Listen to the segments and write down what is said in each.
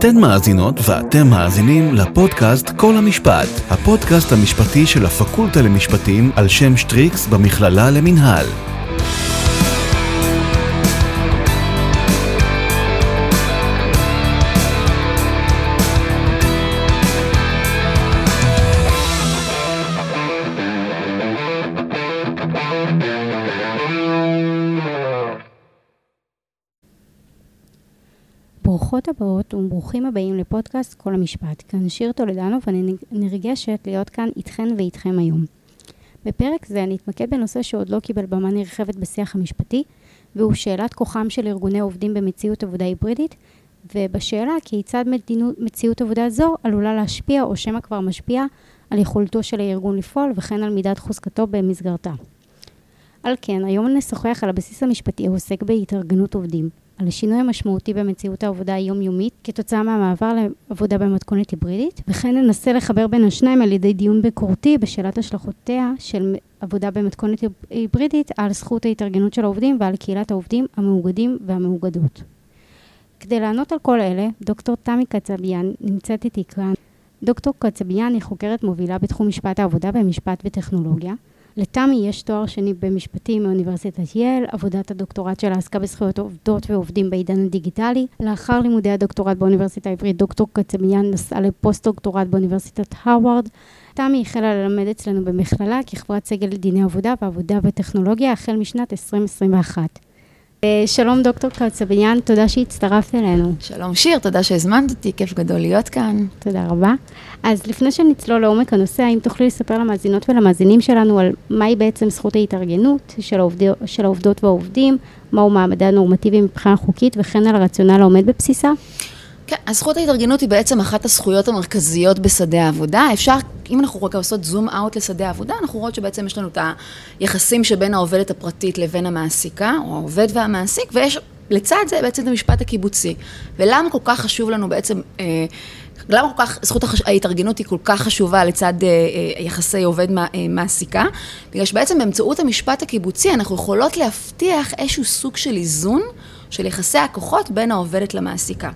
אתן מאזינות ואתם מאזינים לפודקאסט כל המשפט, הפודקאסט המשפטי של הפקולטה למשפטים על שם שטריקס במכללה למינהל. ברוכות הבאות וברוכים הבאים לפודקאסט כל המשפט. כאן שיר טולדנו ואני נרגשת להיות כאן איתכן ואיתכם היום. בפרק זה אני אתמקד בנושא שעוד לא קיבל במה נרחבת בשיח המשפטי, והוא שאלת כוחם של ארגוני עובדים במציאות עבודה היברידית, ובשאלה כיצד מדינות, מציאות עבודה זו עלולה להשפיע או שמא כבר משפיע על יכולתו של הארגון לפעול וכן על מידת חוזקתו במסגרתה. על כן, היום נשוחח על הבסיס המשפטי העוסק בהתארגנות עובדים, על השינוי המשמעותי במציאות העבודה היומיומית כתוצאה מהמעבר לעבודה במתכונת היברידית, וכן ננסה לחבר בין השניים על ידי דיון ביקורתי בשאלת השלכותיה של עבודה במתכונת היברידית על זכות ההתארגנות של העובדים ועל קהילת העובדים המאוגדים והמאוגדות. כדי לענות על כל אלה, דוקטור תמי קצביאן נמצאת איתי כאן. דוקטור קצביאן היא חוקרת מובילה בתחום משפט העבודה במשפט וטכנולוגיה. לתמי יש תואר שני במשפטים מאוניברסיטת יל, עבודת הדוקטורט שלה עסקה בזכויות עובדות ועובדים בעידן הדיגיטלי. לאחר לימודי הדוקטורט באוניברסיטה העברית, דוקטור קצמיאן נסעה לפוסט דוקטורט באוניברסיטת הרווארד. תמי החלה ללמד אצלנו במכללה כחברת סגל לדיני עבודה ועבודה וטכנולוגיה החל משנת 2021. אה, שלום דוקטור קצביאן, תודה שהצטרפת אלינו. שלום שיר, תודה שהזמנת אותי, כיף גדול להיות כאן. תודה רבה. אז לפני שנצלול לעומק הנושא, האם תוכלי לספר למאזינות ולמאזינים שלנו על מהי בעצם זכות ההתארגנות של, העובד, של העובדות והעובדים, מהו מעמדה הנורמטיבי מבחינה חוקית וכן על הרציונל העומד בבסיסה? כן, הזכות ההתארגנות היא בעצם אחת הזכויות המרכזיות בשדה העבודה. אפשר, אם אנחנו רגע עושות זום אאוט לשדה העבודה, אנחנו רואות שבעצם יש לנו את היחסים שבין העובדת הפרטית לבין המעסיקה, או העובד והמעסיק, ויש לצד זה בעצם את המשפט הקיבוצי. ולמה כל כך חשוב לנו בעצם... אה, למה כל כך, זכות ההתארגנות היא כל כך חשובה לצד אה, אה, יחסי עובד מעסיקה? בגלל שבעצם באמצעות המשפט הקיבוצי אנחנו יכולות להבטיח איזשהו סוג של איזון של יחסי הכוחות בין העובדת למעסיקה.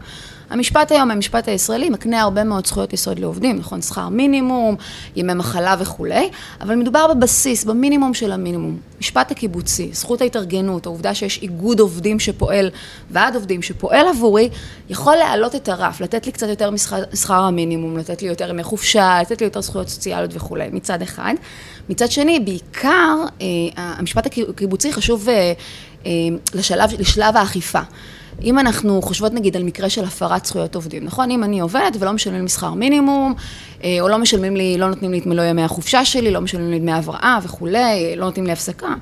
המשפט היום, המשפט הישראלי, מקנה הרבה מאוד זכויות יסוד לעובדים, נכון? שכר מינימום, ימי מחלה וכולי, אבל מדובר בבסיס, במינימום של המינימום. משפט הקיבוצי, זכות ההתארגנות, העובדה שיש איגוד עובדים שפועל, ועד עובדים שפועל עבורי, יכול להעלות את הרף, לתת לי קצת יותר משכר המינימום, לתת לי יותר ימי חופשה, לתת לי יותר זכויות סוציאליות וכולי, מצד אחד. מצד שני, בעיקר, אה, המשפט הקיבוצי חשוב אה, אה, לשלב, לשלב האכיפה. אם אנחנו חושבות נגיד על מקרה של הפרת זכויות עובדים, נכון? אם אני עובדת ולא משלמים לי שכר מינימום, אה, או לא משלמים לי, לא נותנים לי את מלוא ימי החופשה שלי, לא משלמים לי דמי הבראה וכולי, לא נותנים לי הפסקה.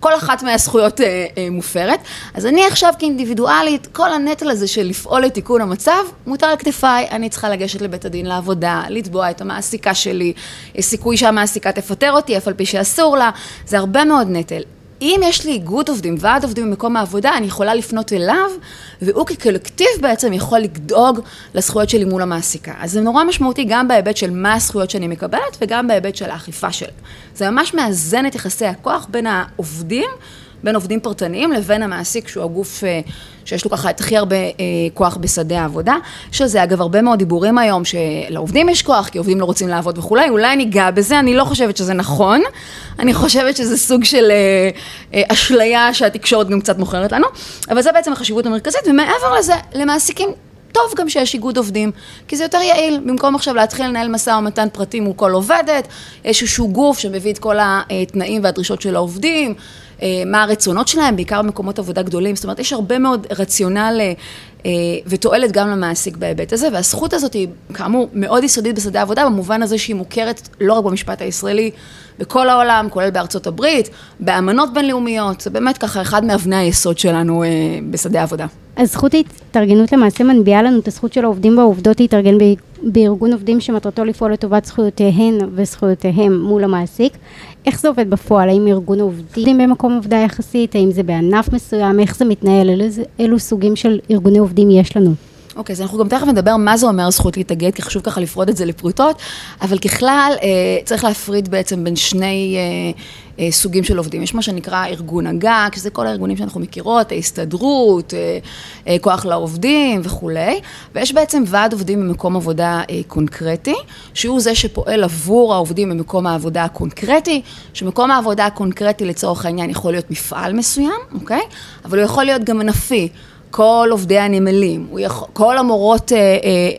כל אחת מהזכויות אה, אה, מופרת. אז אני עכשיו כאינדיבידואלית, כל הנטל הזה של לפעול לתיקון המצב, מוטל על כתפיי. אני צריכה לגשת לבית הדין לעבודה, לתבוע את המעסיקה שלי, יש סיכוי שהמעסיקה תפטר אותי, אף על פי שאסור לה, זה הרבה מאוד נטל. אם יש לי איגוד עובדים, ועד עובדים במקום העבודה, אני יכולה לפנות אליו, והוא כקולקטיב בעצם יכול לדאוג לזכויות שלי מול המעסיקה. אז זה נורא משמעותי גם בהיבט של מה הזכויות שאני מקבלת, וגם בהיבט של האכיפה שלה. זה ממש מאזן את יחסי הכוח בין העובדים בין עובדים פרטניים לבין המעסיק, שהוא הגוף אה, שיש לו ככה את הכי הרבה אה, כוח בשדה העבודה. יש על זה אגב הרבה מאוד דיבורים היום, שלעובדים יש כוח, כי עובדים לא רוצים לעבוד וכולי, אולי ניגע בזה, אני לא חושבת שזה נכון, אני חושבת שזה סוג של אה, אשליה שהתקשורת גם קצת מוכרת לנו, אבל זה בעצם החשיבות המרכזית, ומעבר לזה, למעסיקים טוב גם שיש איגוד עובדים, כי זה יותר יעיל, במקום עכשיו להתחיל לנהל משא ומתן פרטי מול כל עובדת, יש איזשהו גוף שמביא את כל התנאים והדרישות של העובדים, אה, מה הרצונות שלהם, בעיקר במקומות עבודה גדולים, זאת אומרת, יש הרבה מאוד רציונל אה, אה, ותועלת גם למעסיק בהיבט הזה, והזכות הזאת היא כאמור מאוד יסודית בשדה העבודה, במובן הזה שהיא מוכרת לא רק במשפט הישראלי, בכל העולם, כולל בארצות הברית, באמנות בינלאומיות, זה באמת ככה אחד מאבני היסוד שלנו בשדה העבודה. הזכות התארגנות למעשה מנביאה לנו את הזכות של העובדים והעובדות להתארגן בארגון עובדים שמטרתו לפעול לטובת זכויותיהן וזכויותיהם מול המעסיק. איך זה עובד בפועל? האם ארגון עובדים במקום עבודה יחסית? האם זה בענף מסוים? איך זה מתנהל? אילו, אילו סוגים של ארגוני עובדים יש לנו? אוקיי, אז אנחנו גם תכף נדבר מה זה אומר זכות להתאגד, כי חשוב ככה לפרוד את זה לפרוטות, אבל ככלל אה, צריך להפריד בעצם בין שני אה, אה, סוגים של עובדים. יש מה שנקרא ארגון הגג, שזה כל הארגונים שאנחנו מכירות, ההסתדרות, כוח לעובדים וכולי, ויש בעצם ועד עובדים במקום עבודה קונקרטי, שהוא זה שפועל עבור העובדים במקום העבודה הקונקרטי, שמקום העבודה הקונקרטי לצורך העניין יכול להיות מפעל מסוים, אוקיי? אבל הוא יכול להיות גם ענפי. כל עובדי הנמלים, יכול, כל המורות אה, אה,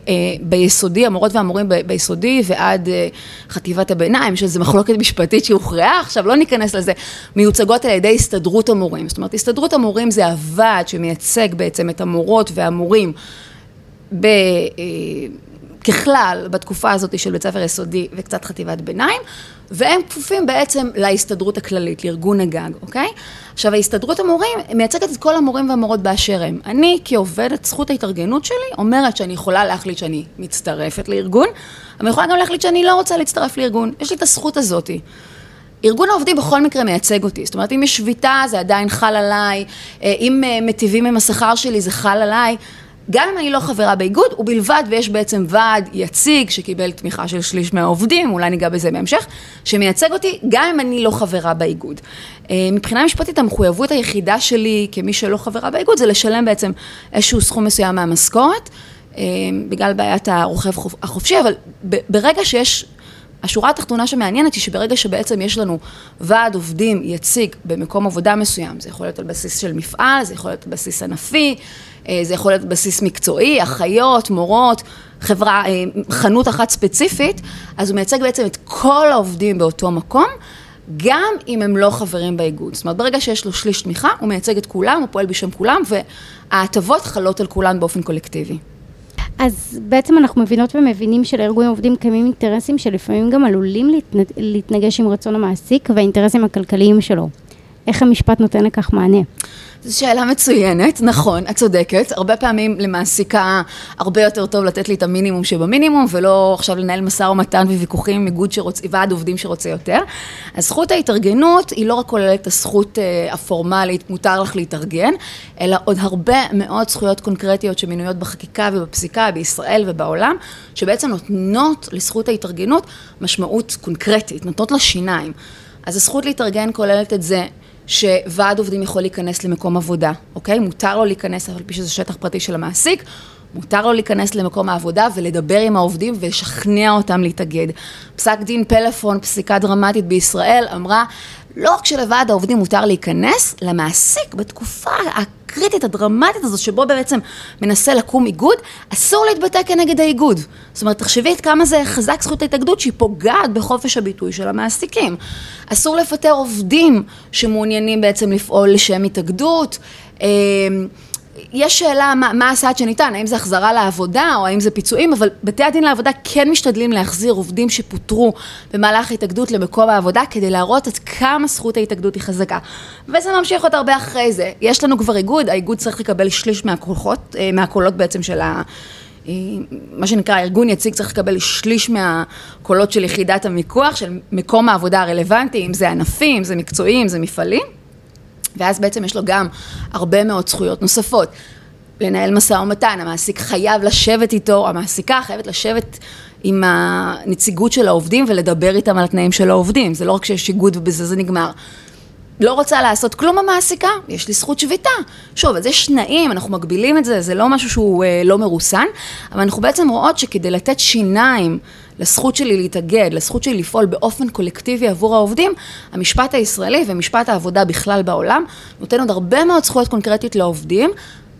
אה, ביסודי, המורות והמורים ב, ביסודי ועד אה, חטיבת הביניים, יש איזו מחלוקת משפטית שהוכרעה, עכשיו לא ניכנס לזה, מיוצגות על ידי הסתדרות המורים. זאת אומרת, הסתדרות המורים זה הוועד שמייצג בעצם את המורות והמורים ב... אה, ככלל בתקופה הזאת של בית ספר יסודי וקצת חטיבת ביניים, והם כפופים בעצם להסתדרות הכללית, לארגון הגג, אוקיי? עכשיו ההסתדרות המורים מייצגת את כל המורים והמורות באשר הם. אני כעובדת, זכות ההתארגנות שלי אומרת שאני יכולה להחליט שאני מצטרפת לארגון, אבל אני יכולה גם להחליט שאני לא רוצה להצטרף לארגון, יש לי את הזכות הזאתי. ארגון העובדים בכל מקרה מייצג אותי, זאת אומרת אם יש שביתה זה עדיין חל עליי, אה, אם אה, מטיבים עם השכר שלי זה חל עליי, גם אם אני לא חברה באיגוד, ובלבד ויש בעצם ועד יציג שקיבל תמיכה של שליש מהעובדים, אולי ניגע בזה בהמשך, שמייצג אותי גם אם אני לא חברה באיגוד. אה, מבחינה משפטית המחויבות היחידה שלי כמי שלא חברה באיגוד זה לשלם בעצם איזשהו סכום מסוים מהמשכורת, אה, בגלל בעיית הרוכב החופשי, אבל ברגע שיש השורה התחתונה שמעניינת היא שברגע שבעצם יש לנו ועד עובדים יציג במקום עבודה מסוים, זה יכול להיות על בסיס של מפעל, זה יכול להיות על בסיס ענפי, אה, זה יכול להיות בסיס מקצועי, אחיות, מורות, חברה, אה, חנות אחת ספציפית, אז הוא מייצג בעצם את כל העובדים באותו מקום. גם אם הם לא חברים באיגוד. זאת אומרת, ברגע שיש לו שליש תמיכה, הוא מייצג את כולם, הוא פועל בשם כולם, וההטבות חלות על כולן באופן קולקטיבי. אז בעצם אנחנו מבינות ומבינים שלארגון עובדים קיימים אינטרסים שלפעמים גם עלולים להתנגש עם רצון המעסיק והאינטרסים הכלכליים שלו. איך המשפט נותן לכך מענה? זו שאלה מצוינת, נכון, את צודקת. הרבה פעמים למעסיקה הרבה יותר טוב לתת לי את המינימום שבמינימום, ולא עכשיו לנהל משא ומתן וויכוחים עם איגוד שרוצה, ועד עובדים שרוצה יותר. אז זכות ההתארגנות היא לא רק כוללת את הזכות uh, הפורמלית, מותר לך להתארגן, אלא עוד הרבה מאוד זכויות קונקרטיות שמנויות בחקיקה ובפסיקה בישראל ובעולם, שבעצם נותנות לזכות ההתארגנות משמעות קונקרטית, נותנות לה שיניים. אז הזכות להתארגן כוללת את זה שוועד עובדים יכול להיכנס למקום עבודה, אוקיי? מותר לו להיכנס, אבל פי שזה שטח פרטי של המעסיק, מותר לו להיכנס למקום העבודה ולדבר עם העובדים ולשכנע אותם להתאגד. פסק דין פלאפון, פסיקה דרמטית בישראל, אמרה, לא רק שלוועד העובדים מותר להיכנס, למעסיק בתקופה הקריטית, הדרמטית הזאת, שבו בעצם מנסה לקום איגוד, אסור להתבטא כנגד האיגוד. זאת אומרת, תחשבי את כמה זה חזק זכות ההתאגדות שהיא פוגעת בחופש הביטוי של המעסיקים. אסור לפטר עובדים שמעוניינים בעצם לפעול לשם התאגדות. יש שאלה מה, מה הסעד שניתן, האם זה החזרה לעבודה או האם זה פיצויים, אבל בתי הדין לעבודה כן משתדלים להחזיר עובדים שפוטרו במהלך ההתאגדות למקום העבודה כדי להראות עד כמה זכות ההתאגדות היא חזקה. וזה ממשיך עוד הרבה אחרי זה. יש לנו כבר איגוד, האיגוד צריך לקבל שליש מהקולות, אה, מהקולות בעצם של ה... אה, מה שנקרא ארגון יציג צריך לקבל שליש מהקולות של יחידת המיקוח, של מקום העבודה הרלוונטי, אם זה ענפים, אם זה מקצועי, אם זה מפעלים. ואז בעצם יש לו גם הרבה מאוד זכויות נוספות. לנהל משא ומתן, המעסיק חייב לשבת איתו, המעסיקה חייבת לשבת עם הנציגות של העובדים ולדבר איתם על התנאים של העובדים, זה לא רק שיש איגוד ובזה זה נגמר. לא רוצה לעשות כלום המעסיקה, יש לי זכות שביתה. שוב, אז יש תנאים, אנחנו מגבילים את זה, זה לא משהו שהוא אה, לא מרוסן, אבל אנחנו בעצם רואות שכדי לתת שיניים לזכות שלי להתאגד, לזכות שלי לפעול באופן קולקטיבי עבור העובדים, המשפט הישראלי ומשפט העבודה בכלל בעולם נותן עוד הרבה מאוד זכויות קונקרטיות לעובדים,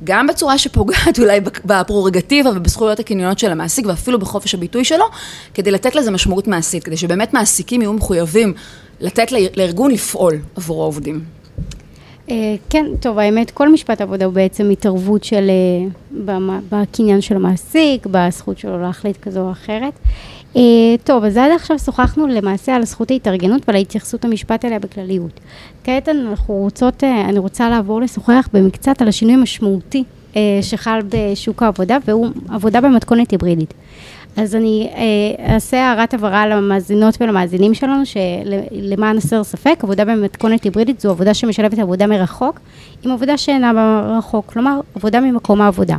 גם בצורה שפוגעת אולי בפרורוגטיבה ובזכויות הקנייניות של המעסיק ואפילו בחופש הביטוי שלו, כדי לתת לזה משמעות מעשית, כדי שבאמת מעסיקים יהיו מחויבים לתת לארגון לפעול עבור העובדים. אה, כן, טוב, האמת, כל משפט עבודה הוא בעצם התערבות של, אה, בקניין של המעסיק, בזכות שלו להחליט כזו או אחרת. אה, טוב, אז עד עכשיו שוחחנו למעשה על זכות ההתארגנות ועל ההתייחסות המשפט אליה בכלליות. כעת אנחנו רוצות, אני רוצה לעבור לשוחח במקצת על השינוי המשמעותי שחל בשוק העבודה, והוא עבודה במתכונת היברידית. אז אני אה, אעשה הערת הבהרה למאזינות ולמאזינים שלנו, שלמען הסר ספק, עבודה במתכונת היברידית זו עבודה שמשלבת עבודה מרחוק עם עבודה שאינה מרחוק, כלומר עבודה ממקום העבודה.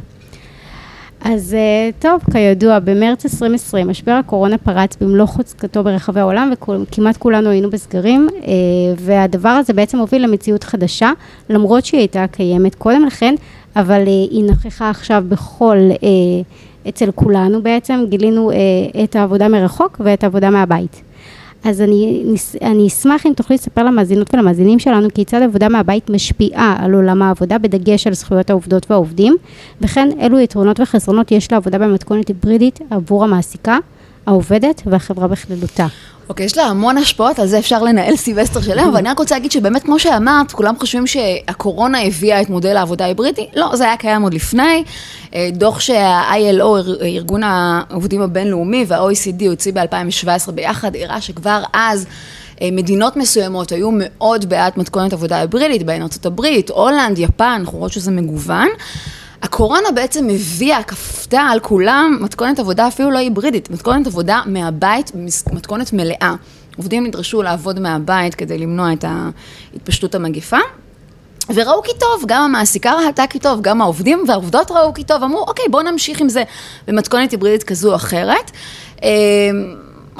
אז אה, טוב, כידוע, במרץ 2020 משבר הקורונה פרץ במלוא חוצקתו ברחבי העולם וכמעט כולנו היינו בסגרים, אה, והדבר הזה בעצם הוביל למציאות חדשה, למרות שהיא הייתה קיימת קודם לכן, אבל היא נכחה עכשיו בכל, אצל כולנו בעצם, גילינו את העבודה מרחוק ואת העבודה מהבית. אז אני, אני אשמח אם תוכלי לספר למאזינות ולמאזינים שלנו כיצד עבודה מהבית משפיעה על עולם העבודה, בדגש על זכויות העובדות והעובדים, וכן אילו יתרונות וחסרונות יש לעבודה במתכונת היברידית עבור המעסיקה, העובדת והחברה בכללותה. אוקיי, יש לה המון השפעות, על זה אפשר לנהל סילבסטר שלם, אבל אני רק רוצה להגיד שבאמת, כמו שאמרת, כולם חושבים שהקורונה הביאה את מודל העבודה ההיברידי. לא, זה היה קיים עוד לפני. אה, דוח שה-ILO, ארגון העובדים הבינלאומי, וה-OECD הוציא ב-2017 ביחד, הראה שכבר אז... אה, מדינות מסוימות היו מאוד בעד מתכונת עבודה היברידית, בהן ארה"ב, הולנד, יפן, אנחנו רואות שזה מגוון. הקורונה בעצם הביאה, כפתה על כולם מתכונת עבודה אפילו לא היברידית, מתכונת עבודה מהבית, מתכונת מלאה. עובדים נדרשו לעבוד מהבית כדי למנוע את התפשטות המגיפה. וראו כי טוב, גם המעסיקה ראתה כי טוב, גם העובדים והעובדות ראו כי טוב, אמרו, אוקיי, בואו נמשיך עם זה במתכונת היברידית כזו או אחרת. אמ,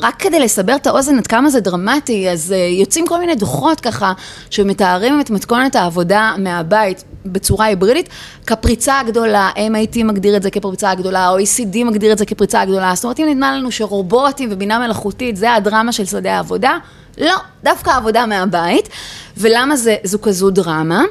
רק כדי לסבר את האוזן עד כמה זה דרמטי, אז uh, יוצאים כל מיני דוחות ככה, שמתארים את מתכונת העבודה מהבית בצורה היברידית, כפריצה הגדולה, MIT מגדיר את זה כפריצה הגדולה, ה-OECD מגדיר את זה כפריצה הגדולה, זאת אומרת, אם נדמה לנו שרובוטים ובינה מלאכותית זה הדרמה של שדה העבודה, לא, דווקא העבודה מהבית, ולמה זה, זו כזו דרמה?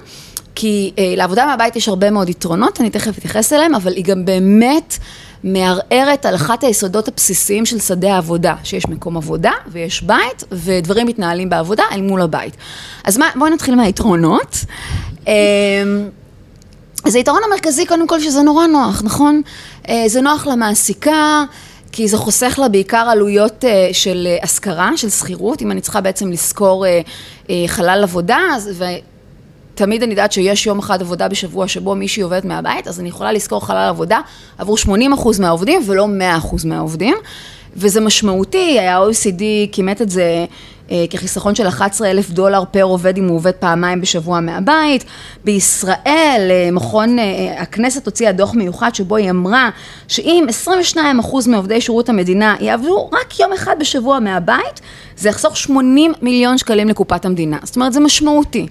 כי uh, לעבודה מהבית יש הרבה מאוד יתרונות, אני תכף אתייחס אליהם, אבל היא גם באמת... מערערת על אחת היסודות הבסיסיים של שדה העבודה, שיש מקום עבודה ויש בית, ודברים מתנהלים בעבודה אל מול הבית. אז מה, בואי נתחיל מהיתרונות. אמ, אז היתרון המרכזי, קודם כל, שזה נורא נוח, נכון? אה, זה נוח למעסיקה. כי זה חוסך לה בעיקר עלויות אה, של אה, השכרה, של שכירות, אם אני צריכה בעצם לשכור חלל עבודה, תמיד אני יודעת שיש יום אחד עבודה בשבוע שבו מישהי עובדת מהבית, אז אני יכולה לשכור חלל עבודה עבור 80% מהעובדים ולא 100% מהעובדים. וזה משמעותי, ה-OECD כימת את זה אה, כחיסכון של 11 אלף דולר פר עובד אם הוא עובד פעמיים בשבוע מהבית. בישראל, אה, מכון, אה, הכנסת הוציאה דוח מיוחד שבו היא אמרה שאם 22 אחוז מעובדי שירות המדינה יעבדו רק יום אחד בשבוע מהבית, זה יחסוך 80 מיליון שקלים לקופת המדינה. זאת אומרת, זה משמעותי.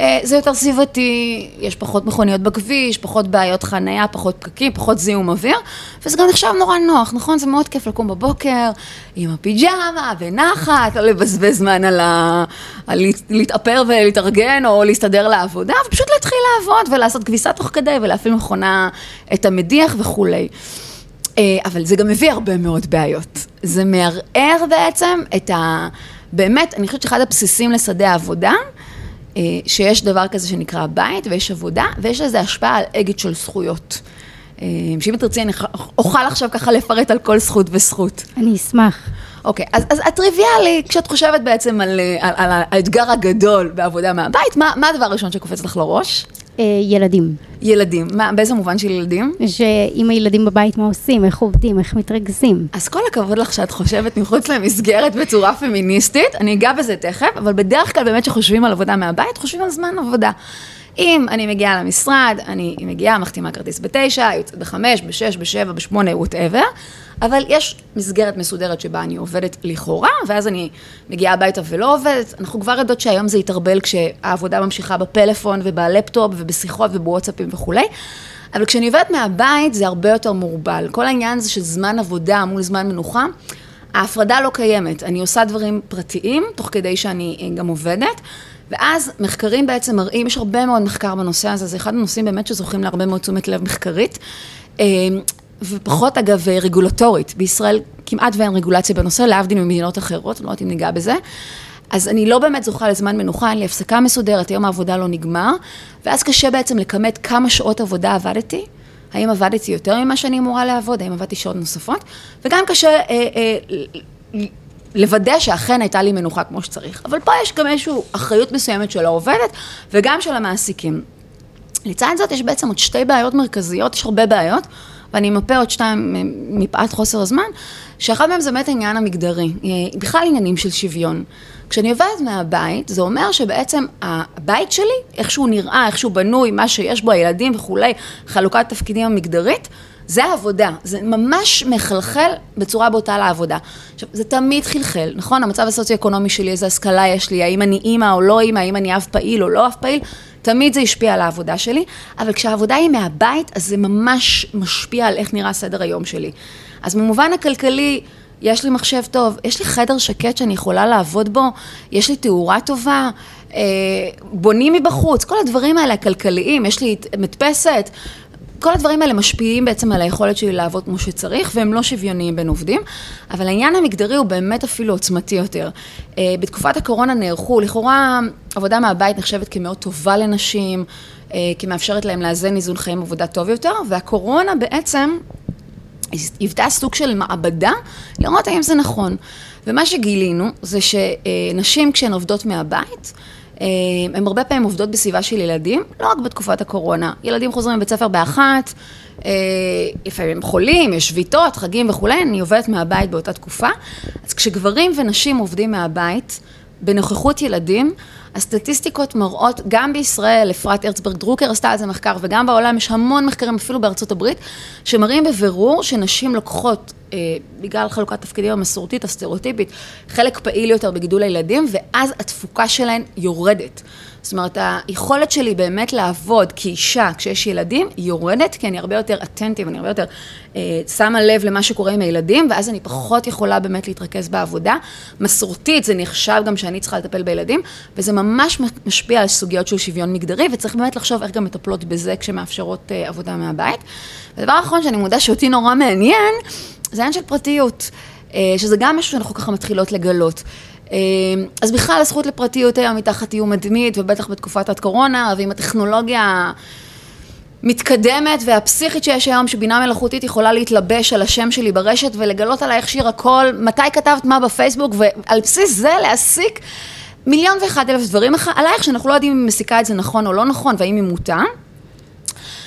אה, זה יותר סביבתי, יש פחות מכוניות בכביש, פחות בעיות חנייה, פחות פקקים, פחות זיהום אוויר, וזה גם נחשב נורא נוח, נכון? זה מאוד כיף לקום בבוקר עם הפיג'מה ונחת, לא לבזבז זמן על, ה... על להתאפר ולהתארגן או להסתדר לעבודה, ופשוט להתחיל לעבוד ולעשות כביסה תוך כדי ולהפעיל מכונה את המדיח וכולי. אה, אבל זה גם מביא הרבה מאוד בעיות. זה מערער בעצם את ה... באמת, אני חושבת שאחד הבסיסים לשדה העבודה, שיש דבר כזה שנקרא בית ויש עבודה ויש לזה השפעה על אגד של זכויות. אה, שאם תרצי, אני אוכל עכשיו ככה לפרט על כל זכות וזכות. אני אשמח. אוקיי, אז, אז הטריוויאלי, כשאת חושבת בעצם על, אה, על, על האתגר הגדול בעבודה מהבית, מה, מה הדבר הראשון שקופץ לך לראש? אה, ילדים. ילדים, מה, באיזה מובן של ילדים? שאם הילדים בבית, מה עושים, איך עובדים, איך מתרכזים. אז כל הכבוד לך שאת חושבת מחוץ למסגרת בצורה פמיניסטית, אני אגע בזה תכף, אבל בדרך כלל באמת כשחושבים על עבודה מהבית, חושבים על זמן עבודה. אם אני מגיעה למשרד, אני מגיעה, מחתימה כרטיס בתשע, יוצאת בחמש, בשש, בשבע, בשמונה, whatever, אבל יש מסגרת מסודרת שבה אני עובדת לכאורה, ואז אני מגיעה הביתה ולא עובדת. אנחנו כבר יודעות שהיום זה יתערבל כשהעבודה ממשיכה בפלאפון ובלפטופ ובשיחות ובוואטסאפים וכולי. אבל כשאני עובדת מהבית זה הרבה יותר מעורבל. כל העניין הזה של זמן עבודה מול זמן מנוחה, ההפרדה לא קיימת. אני עושה דברים פרטיים, תוך כדי שאני גם עובדת. ואז מחקרים בעצם מראים, יש הרבה מאוד מחקר בנושא הזה, זה אחד הנושאים באמת שזוכים להרבה מאוד תשומת לב מחקרית. אה, ופחות אגב רגולטורית, בישראל כמעט ואין רגולציה בנושא, להבדיל ממדינות אחרות, אני לא יודעת אם ניגע בזה. אז אני לא באמת זוכה לזמן מנוחה, אין לי הפסקה מסודרת, היום העבודה לא נגמר, ואז קשה בעצם לכמת כמה שעות עבודה עבדתי, האם עבדתי יותר ממה שאני אמורה לעבוד, האם עבדתי שעות נוספות, וגם קשה אה, אה, לוודא שאכן הייתה לי מנוחה כמו שצריך. אבל פה יש גם איזושהי אחריות מסוימת של העובדת וגם של המעסיקים. לצד זאת יש בעצם עוד שתי בעיות מרכזיות, יש הרבה בעיות, ואני אמפה עוד שתיים מפאת חוסר הזמן, שאחד מהם זה באמת העניין המגדרי, אה, בכלל עניינים של שוויון. כשאני עובדת מהבית, זה אומר שבעצם הבית שלי, איך שהוא נראה, איך שהוא בנוי, מה שיש בו, הילדים וכולי, חלוקת תפקידים המגדרית, זה העבודה, זה ממש מחלחל בצורה בוטה לעבודה. עכשיו, זה תמיד חלחל, נכון? המצב הסוציו-אקונומי שלי, איזה השכלה יש לי, האם אני אימא או לא אימא, האם אני אב פעיל או לא אב פעיל, תמיד זה השפיע על העבודה שלי, אבל כשהעבודה היא מהבית, אז זה ממש משפיע על איך נראה סדר היום שלי. אז במובן הכלכלי, יש לי מחשב טוב, יש לי חדר שקט שאני יכולה לעבוד בו, יש לי תאורה טובה, אה, בונים מבחוץ, כל הדברים האלה הכלכליים, יש לי מדפסת, כל הדברים האלה משפיעים בעצם על היכולת שלי לעבוד כמו שצריך, והם לא שוויוניים בין עובדים, אבל העניין המגדרי הוא באמת אפילו עוצמתי יותר. אה, בתקופת הקורונה נערכו, לכאורה עבודה מהבית נחשבת כמאוד טובה לנשים, אה, כמאפשרת להם לאזן איזון חיים עבודה טוב יותר, והקורונה בעצם היוותה סוג של מעבדה לראות האם זה נכון. ומה שגילינו זה שנשים כשהן עובדות מהבית, הן הרבה פעמים עובדות בסביבה של ילדים, לא רק בתקופת הקורונה. ילדים חוזרים מבית ספר באחת, אה, לפעמים הם חולים, יש שביתות, חגים וכולי, אני עובדת מהבית באותה תקופה. אז כשגברים ונשים עובדים מהבית, בנוכחות ילדים, הסטטיסטיקות מראות, גם בישראל, אפרת ארצברג דרוקר עשתה על זה מחקר, וגם בעולם יש המון מחקרים, אפילו בארצות הברית, שמראים בבירור שנשים לוקחות, אה, בגלל חלוקת תפקידים המסורתית, הסטריאוטיפית, חלק פעיל יותר בגידול הילדים, ואז התפוקה שלהן יורדת. זאת אומרת, היכולת שלי באמת לעבוד כאישה כשיש ילדים, היא יורדת, כי אני הרבה יותר אטנטיב, אני הרבה יותר אה, שמה לב למה שקורה עם הילדים, ואז אני פחות יכולה באמת להתרכז בעבודה. מסורתית, זה נחשב גם שאני צריכה לטפל בילדים, וזה ממש משפיע על סוגיות של שוויון מגדרי, וצריך באמת לחשוב איך גם מטפלות בזה כשמאפשרות אה, עבודה מהבית. ודבר אחרון שאני מודה שאותי נורא מעניין, זה עניין של פרטיות, אה, שזה גם משהו שאנחנו ככה מתחילות לגלות. אה, אז בכלל הזכות לפרטיות היום היא תחת איום מתמיד, ובטח בתקופת הקורונה, ועם הטכנולוגיה מתקדמת והפסיכית שיש היום, שבינה מלאכותית יכולה להתלבש על השם שלי ברשת ולגלות עלייך שיר הכל, מתי כתבת מה בפייסבוק, ועל בסיס זה להסיק מיליון ואחד אלף דברים עלייך, שאנחנו לא יודעים אם היא מסיקה את זה נכון או לא נכון, והאם היא מוטה.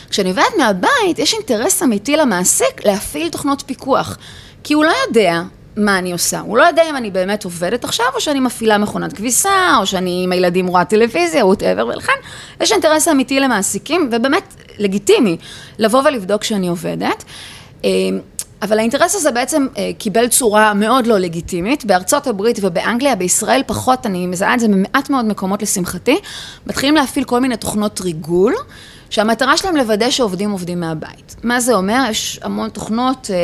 כשאני עובדת מהבית, יש אינטרס אמיתי למעסיק להפעיל תוכנות פיקוח, כי הוא לא יודע מה אני עושה. הוא לא יודע אם אני באמת עובדת עכשיו, או שאני מפעילה מכונת כביסה, או שאני עם הילדים רואה טלוויזיה, ווטאבר, ולכן יש אינטרס אמיתי למעסיקים, ובאמת לגיטימי, לבוא ולבדוק שאני עובדת. אה, אבל האינטרס הזה בעצם אה, קיבל צורה מאוד לא לגיטימית. בארצות הברית ובאנגליה, בישראל פחות, אני מזהה את זה במעט מאוד מקומות לשמחתי, מתחילים להפעיל כל מיני תוכנות ריגול. שהמטרה שלהם לוודא שעובדים עובדים מהבית. מה זה אומר? יש המון תוכנות, אה,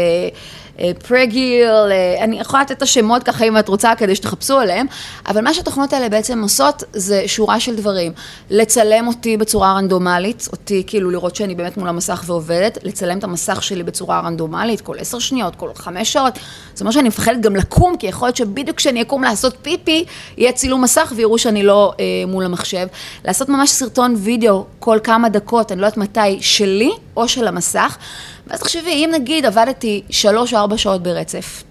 אה, אני יכולה לתת את השמות ככה אם את רוצה כדי שתחפשו עליהם, אבל מה שהתוכנות האלה בעצם עושות זה שורה של דברים. לצלם אותי בצורה רנדומלית, אותי כאילו לראות שאני באמת מול המסך ועובדת, לצלם את המסך שלי בצורה רנדומלית, כל עשר שניות, כל חמש שעות. זאת אומרת שאני מפחדת גם לקום, כי יכול להיות שבדיוק כשאני אקום לעשות פיפי, יהיה צילום מסך ויראו שאני לא אה, מול המחשב. לעשות ממש סרטון וידאו כל כמה דקות, אני לא יודעת מתי, שלי או של המסך. ואז תחשבי, אם נגיד עבדתי שלוש או ארבע שעות ברצף,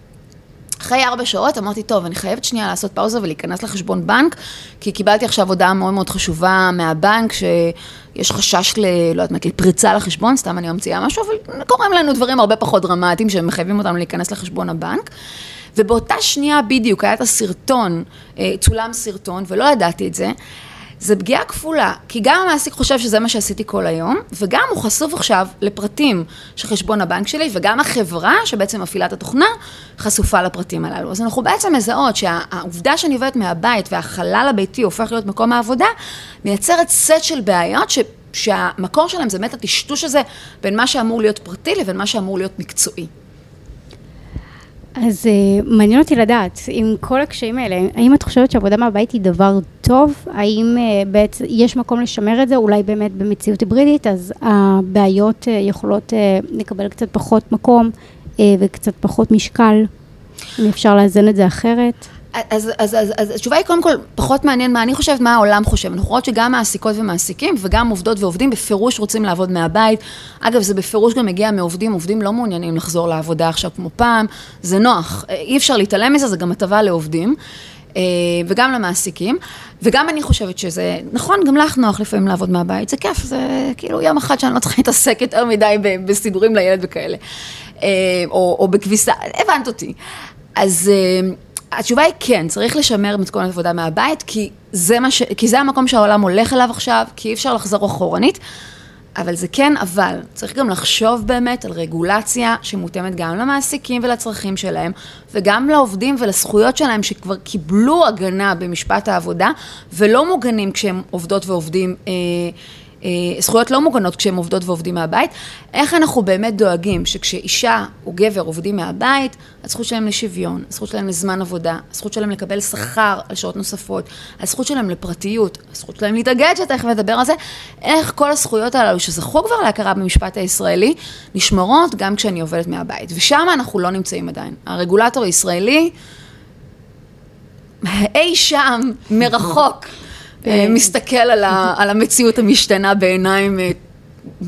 אחרי ארבע שעות אמרתי, טוב, אני חייבת שנייה לעשות פאוזה ולהיכנס לחשבון בנק, כי קיבלתי עכשיו הודעה מאוד מאוד חשובה מהבנק, שיש חשש ל... לא יודעת מה, לפריצה לחשבון, סתם אני ממציאה משהו, אבל קורים לנו דברים הרבה פחות דרמטיים שמחייבים אותנו להיכנס לחשבון הבנק. ובאותה שנייה בדיוק היה את הסרטון, אה, צולם סרטון, ולא ידעתי את זה. זה פגיעה כפולה, כי גם המעסיק חושב שזה מה שעשיתי כל היום, וגם הוא חשוף עכשיו לפרטים של חשבון הבנק שלי, וגם החברה שבעצם מפעילה את התוכנה, חשופה לפרטים הללו. אז אנחנו בעצם מזהות שהעובדה שאני עובדת מהבית והחלל הביתי הופך להיות מקום העבודה, מייצרת סט של בעיות ש... שהמקור שלהם זה באמת הטשטוש הזה בין מה שאמור להיות פרטי לבין מה שאמור להיות מקצועי. אז uh, מעניין אותי לדעת, עם כל הקשיים האלה, האם את חושבת שעבודה מהבית היא דבר טוב? האם uh, בעצם יש מקום לשמר את זה? אולי באמת במציאות היברידית, אז הבעיות uh, יכולות uh, לקבל קצת פחות מקום uh, וקצת פחות משקל, אם אפשר לאזן את זה אחרת? אז, אז, אז, אז התשובה היא קודם כל, פחות מעניין מה אני חושבת, מה העולם חושב. אנחנו רואות שגם מעסיקות ומעסיקים, וגם עובדות ועובדים, בפירוש רוצים לעבוד מהבית. אגב, זה בפירוש גם מגיע מעובדים, עובדים לא מעוניינים לחזור לעבודה עכשיו כמו פעם, זה נוח, אי אפשר להתעלם מזה, זה גם הטבה לעובדים. אה, וגם למעסיקים, וגם אני חושבת שזה, נכון, גם לך נוח לפעמים לעבוד מהבית, זה כיף, זה כאילו יום אחד שאני לא צריכה להתעסק יותר מדי בסידורים לילד וכאלה, אה, או, או בכביסה, הבנת אותי. אז... התשובה היא כן, צריך לשמר מתכונת עבודה מהבית, כי זה, ש... כי זה המקום שהעולם הולך אליו עכשיו, כי אי אפשר לחזור אחורנית. אבל זה כן אבל, צריך גם לחשוב באמת על רגולציה שמותאמת גם למעסיקים ולצרכים שלהם, וגם לעובדים ולזכויות שלהם שכבר קיבלו הגנה במשפט העבודה, ולא מוגנים כשהם עובדות ועובדים אה, זכויות לא מוגנות כשהם עובדות ועובדים מהבית, איך אנחנו באמת דואגים שכשאישה או גבר עובדים מהבית, הזכות שלהם לשוויון, הזכות שלהם לזמן עבודה, הזכות שלהם לקבל שכר על שעות נוספות, הזכות שלהם לפרטיות, הזכות שלהם להתאגד, שתכף נדבר על זה, איך כל הזכויות הללו שזכו כבר להכרה במשפט הישראלי, נשמרות גם כשאני עובדת מהבית. ושם אנחנו לא נמצאים עדיין. הרגולטור הישראלי, אי שם, מרחוק. אה, מסתכל על, ה, על המציאות המשתנה בעיניים, אה,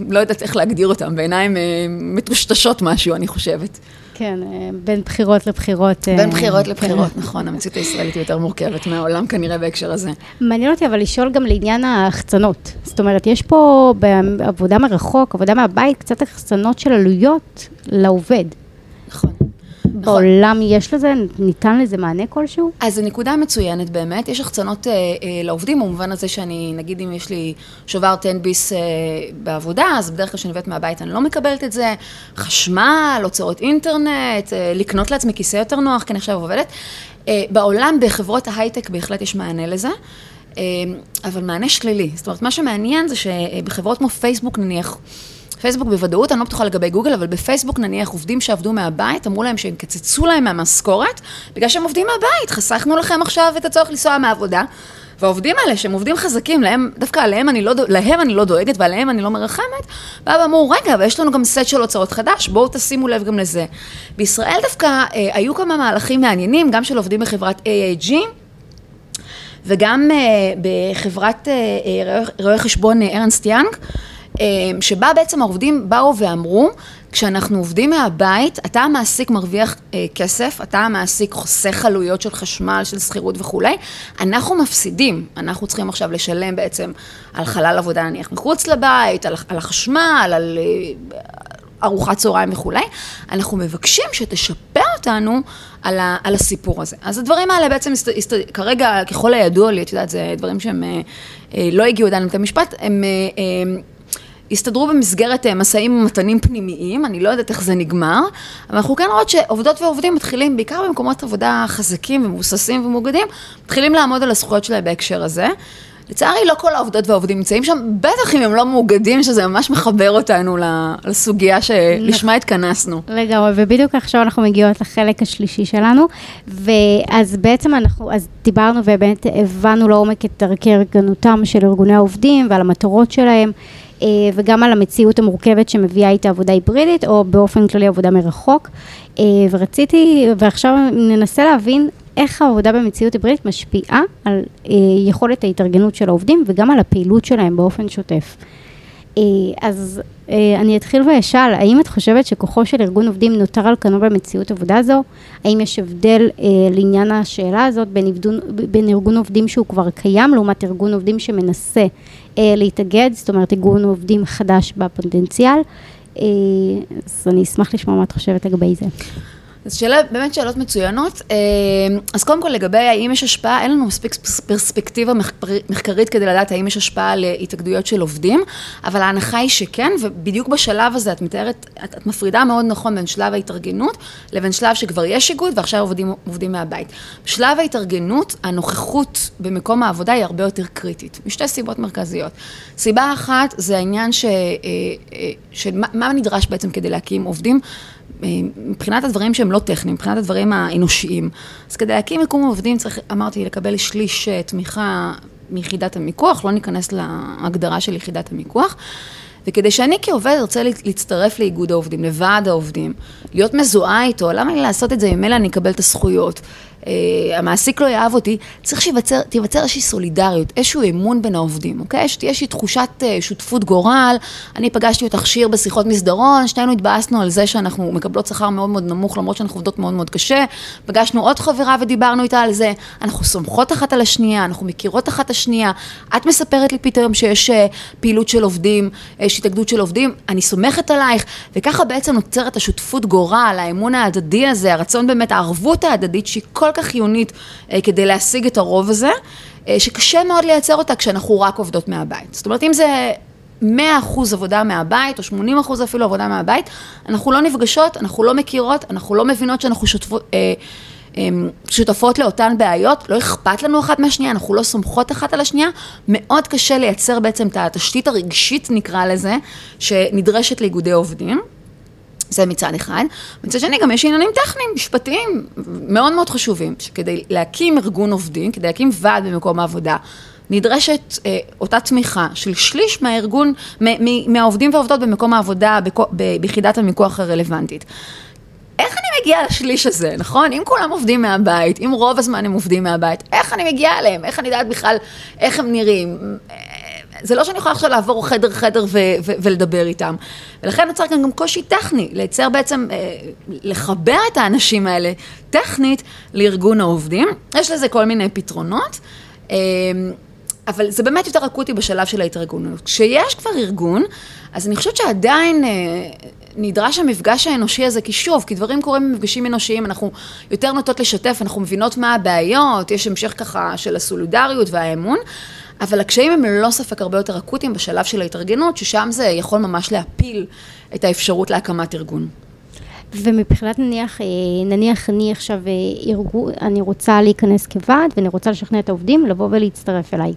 לא יודעת איך להגדיר אותם, בעיניים אה, מטושטשות משהו, אני חושבת. כן, בין בחירות לבחירות. בין בחירות כן. לבחירות, נכון, המציאות הישראלית היא יותר מורכבת מהעולם כנראה בהקשר הזה. מעניין אותי אבל לשאול גם לעניין ההחצנות. זאת אומרת, יש פה בעבודה מרחוק, עבודה מהבית, קצת החצנות של עלויות לעובד. נכון. נכון. בעולם יש לזה, ניתן לזה מענה כלשהו? אז זו נקודה מצוינת באמת, יש החצנות אה, אה, לעובדים, במובן הזה שאני, נגיד אם יש לי שובר 10 ביס אה, בעבודה, אז בדרך כלל כשאני עובדת מהבית אני לא מקבלת את זה, חשמל, הוצאות אינטרנט, אה, לקנות לעצמי כיסא יותר נוח, כי אני עכשיו עובדת. אה, בעולם, בחברות ההייטק בהחלט יש מענה לזה. אה, אבל מענה שלילי. זאת אומרת, מה שמעניין זה שבחברות כמו פייסבוק נניח, פייסבוק בוודאות, אני לא בטוחה לגבי גוגל, אבל בפייסבוק נניח עובדים שעבדו מהבית, אמרו להם שהם קצצו להם מהמשכורת, בגלל שהם עובדים מהבית, חסכנו לכם עכשיו את הצורך לנסוע מהעבודה. והעובדים האלה, שהם עובדים חזקים, להם, דווקא עליהם אני לא, להם אני לא דואגת ועליהם אני לא מרחמת, באו ואמרו, רגע, אבל יש לנו גם סט של הוצאות חדש, בואו תשימו לב גם לזה. בישראל דווקא אה, היו כמה מהלכים מעניינים, גם של עובדים בחברת AAG, וגם אה, בחברת אה, אה, רואי חשבון ארנסט יאנג, שבה בעצם העובדים באו ואמרו, כשאנחנו עובדים מהבית, אתה המעסיק מרוויח אה, כסף, אתה המעסיק חוסך עלויות של חשמל, של שכירות וכולי, אנחנו מפסידים, אנחנו צריכים עכשיו לשלם בעצם על חלל עבודה נניח מחוץ לבית, על, על החשמל, על אה, ארוחת צהריים וכולי, אנחנו מבקשים שתשפה אותנו על, ה, על הסיפור הזה. אז הדברים האלה בעצם, הסת, הסת, כרגע, ככל הידוע לי, את יודעת, זה דברים שהם אה, אה, לא הגיעו עדיין לבית המשפט, הם... אה, אה, הסתדרו במסגרת אה, משאים ומתנים פנימיים, אני לא יודעת איך זה נגמר, אבל אנחנו כן רואות שעובדות ועובדים מתחילים, בעיקר במקומות עבודה חזקים ומבוססים ומאוגדים, מתחילים לעמוד על הזכויות שלהם בהקשר הזה. לצערי לא כל העובדות והעובדים נמצאים שם, בטח אם הם לא מאוגדים, שזה ממש מחבר אותנו לסוגיה שלשמה התכנסנו. לגמרי, ובדיוק עכשיו אנחנו מגיעות לחלק השלישי שלנו, ואז בעצם אנחנו, אז דיברנו ובאמת הבנו לעומק את דרכי ארגנותם של ארגוני העובדים ועל המטרות שלהם. אה, וגם על המציאות המורכבת שמביאה איתה עבודה היברידית, או באופן כללי עבודה מרחוק. אה, ורציתי, ועכשיו ננסה להבין איך העבודה במציאות היברידית משפיעה על אה, יכולת ההתארגנות של העובדים וגם על הפעילות שלהם באופן שוטף. אז אני אתחיל ואשאל, האם את חושבת שכוחו של ארגון עובדים נותר על כנו במציאות עבודה זו? האם יש הבדל לעניין השאלה הזאת בין, עבדון, בין ארגון עובדים שהוא כבר קיים לעומת ארגון עובדים שמנסה אה, להתאגד, זאת אומרת ארגון עובדים חדש בפוטנציאל. אה, אז אני אשמח לשמוע מה את חושבת לגבי זה. אז שאלה, באמת שאלות מצוינות. אה, אז קודם כל לגבי האם יש השפעה, אין לנו מספיק פרספקטיבה מחקרית כדי לדעת האם יש השפעה על התאגדויות של עובדים, אבל ההנחה היא שכן, ובדיוק בשלב הזה את מתארת, את, את מפרידה מאוד נכון בין שלב ההתארגנות לבין שלב שכבר יש איגוד ועכשיו עובדים, עובדים מהבית. בשלב ההתארגנות, הנוכחות במקום העבודה היא הרבה יותר קריטית, משתי סיבות מרכזיות. סיבה אחת זה העניין ש, אה, אה, של מה, מה נדרש בעצם כדי להקים עובדים. מבחינת הדברים שהם לא טכניים, מבחינת הדברים האנושיים. אז כדי להקים יקום עובדים צריך, אמרתי, לקבל שליש אה, תמיכה מיחידת המיקוח, לא ניכנס להגדרה של יחידת המיקוח. וכדי שאני כעובד ארצה להצטרף לאיגוד העובדים, לוועד העובדים, להיות מזוהה איתו, למה לי לעשות את זה, ממילא אני אקבל את הזכויות. אה, המעסיק לא יאהב אותי, צריך שתיווצר איזושהי סולידריות, איזשהו אמון בין העובדים, אוקיי? שתהיה איזושהי תחושת אה, שותפות גורל, אני פגשתי אותך שיר בשיחות מסדרון, שנינו התבאסנו על זה שאנחנו מקבלות שכר מאוד מאוד נמוך, למרות שאנחנו עובדות מאוד מאוד קשה, פגשנו עוד חברה ודיברנו איתה על זה, אנחנו סומכות אחת על השנייה, אנחנו מכירות אחת את השנייה, את מספרת לי פתאום שיש אה, פעילות של עובדים, יש התאגדות של עובדים, אני סומכת עלייך, וככה בעצם נוצרת השותפות גורל, האמון ההדדי הזה, הרצון באמת, הערבות ההדדית שהיא כל כל כך חיונית אה, כדי להשיג את הרוב הזה, אה, שקשה מאוד לייצר אותה כשאנחנו רק עובדות מהבית. זאת אומרת, אם זה 100 אחוז עבודה מהבית, או 80 אחוז אפילו עבודה מהבית, אנחנו לא נפגשות, אנחנו לא מכירות, אנחנו לא מבינות שאנחנו שותפות, אה, אה, שותפות לאותן בעיות, לא אכפת לנו אחת מהשנייה, אנחנו לא סומכות אחת על השנייה, מאוד קשה לייצר בעצם את התשתית הרגשית, נקרא לזה, שנדרשת לאיגודי עובדים. זה מצד אחד. מצד שני, גם יש עניינים טכניים, משפטיים, מאוד מאוד חשובים, שכדי להקים ארגון עובדים, כדי להקים ועד במקום העבודה, נדרשת אה, אותה תמיכה של שליש מהארגון, מהעובדים והעובדות במקום העבודה, ביחידת המיקוח הרלוונטית. איך אני מגיעה לשליש הזה, נכון? אם כולם עובדים מהבית, אם רוב הזמן הם עובדים מהבית, איך אני מגיעה אליהם? איך אני יודעת בכלל איך הם נראים? זה לא שאני יכולה עכשיו לעבור חדר-חדר ו- ו- ולדבר איתם. ולכן נוצר כאן גם קושי טכני, לייצר בעצם, אה, לחבר את האנשים האלה טכנית לארגון העובדים. יש לזה כל מיני פתרונות. אה, אבל זה באמת יותר אקוטי בשלב של ההתארגנות. כשיש כבר ארגון, אז אני חושבת שעדיין אה, נדרש המפגש האנושי הזה, כי שוב, כי דברים קורים במפגשים אנושיים, אנחנו יותר נוטות לשתף, אנחנו מבינות מה הבעיות, יש המשך ככה של הסולידריות והאמון, אבל הקשיים הם ללא ספק הרבה יותר אקוטיים בשלב של ההתארגנות, ששם זה יכול ממש להפיל את האפשרות להקמת ארגון. ומבחינת נניח, אה, נניח אני עכשיו אה, ארגון, אני רוצה להיכנס כוועד ואני רוצה לשכנע את העובדים לבוא ולהצטרף אליי.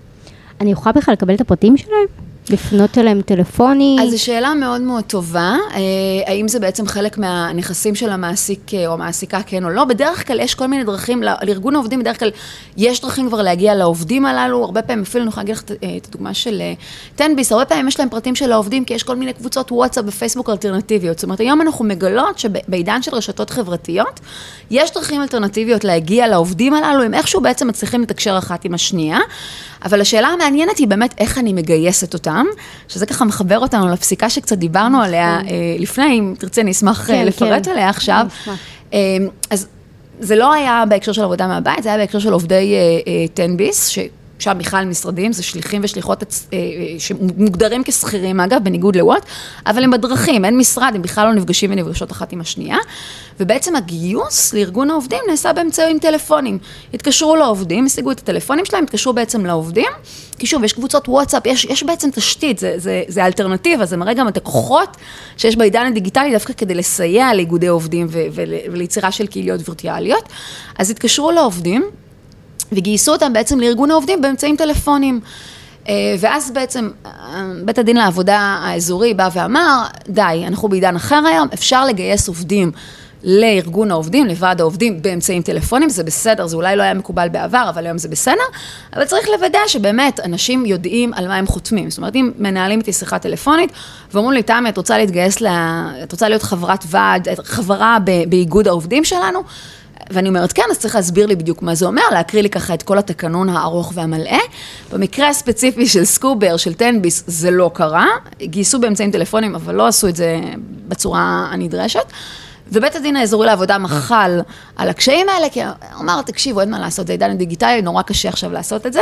אני יכולה בכלל לקבל את הפרטים שלהם? לפנות אליהם טלפוני? אז זו שאלה מאוד מאוד טובה, אה, האם זה בעצם חלק מהנכסים של המעסיק אה, או המעסיקה, כן או לא. בדרך כלל יש כל מיני דרכים, לארגון העובדים בדרך כלל יש דרכים כבר להגיע לעובדים הללו, הרבה פעמים אפילו אני יכולה להגיד לך אה, את הדוגמה של תן-ביס, הרבה פעמים יש להם פרטים של העובדים, כי יש כל מיני קבוצות וואטסאפ ופייסבוק אלטרנטיביות. זאת אומרת, היום אנחנו מגלות שבעידן של רשתות חברתיות, יש דרכים אלטרנטיביות להגיע לעובדים הללו, הם איכשהו בעצם מצליחים לתקשר אחת עם השנייה. אבל השאלה המעניינת היא באמת איך אני מגייסת אותם, שזה ככה מחבר אותנו לפסיקה שקצת דיברנו עליה אה, לפני, אם תרצה אני אשמח אה, כן, לפרט כן. עליה עכשיו. אה, אז זה לא היה בהקשר של עבודה מהבית, זה היה בהקשר של עובדי תן ביס, שם בכלל משרדים, זה שליחים ושליחות אה, אה, שמוגדרים כשכירים אגב, בניגוד לוואט, אבל הם בדרכים, אין משרד, הם בכלל לא נפגשים ונפגשות אחת עם השנייה, ובעצם הגיוס לארגון העובדים נעשה באמצעים טלפונים. התקשרו לעובדים, השיגו את הטלפונים שלהם, התקשרו בעצם לעובדים, כי שוב, יש קבוצות וואטסאפ, יש, יש בעצם תשתית, זה, זה, זה אלטרנטיבה, זה מראה גם את הכוחות שיש בעידן הדיגיטלי דווקא כדי לסייע לאיגודי עובדים וליצירה של קהיליות וירטואליות. אז התקשרו לעובדים, וגייסו אותם בעצם לארגון העובדים באמצעים טלפונים. אה, ואז בעצם אה, בית הדין לעבודה האזורי בא ואמר, די, אנחנו בעידן אחר היום, אפשר לגייס עובדים לארגון העובדים, לוועד העובדים באמצעים טלפונים, זה בסדר, זה אולי לא היה מקובל בעבר, אבל היום זה בסדר, אבל צריך לוודא שבאמת אנשים יודעים על מה הם חותמים. זאת אומרת, אם מנהלים איתי שיחה טלפונית, ואומרים לי, תמי, את רוצה להתגייס, ל... את רוצה להיות חברת ועד, חברה באיגוד העובדים שלנו, ואני אומרת, כן, אז צריך להסביר לי בדיוק מה זה אומר, להקריא לי ככה את כל התקנון הארוך והמלא. במקרה הספציפי של סקובר, של תנביס, זה לא קרה. גייסו באמצעים טלפונים, אבל לא עשו את זה בצורה הנדרשת. ובית הדין האזורי לעבודה מחל על הקשיים האלה, כי הוא אמר, תקשיבו, אין מה לעשות, זה עידן הדיגיטלי, נורא קשה עכשיו לעשות את זה.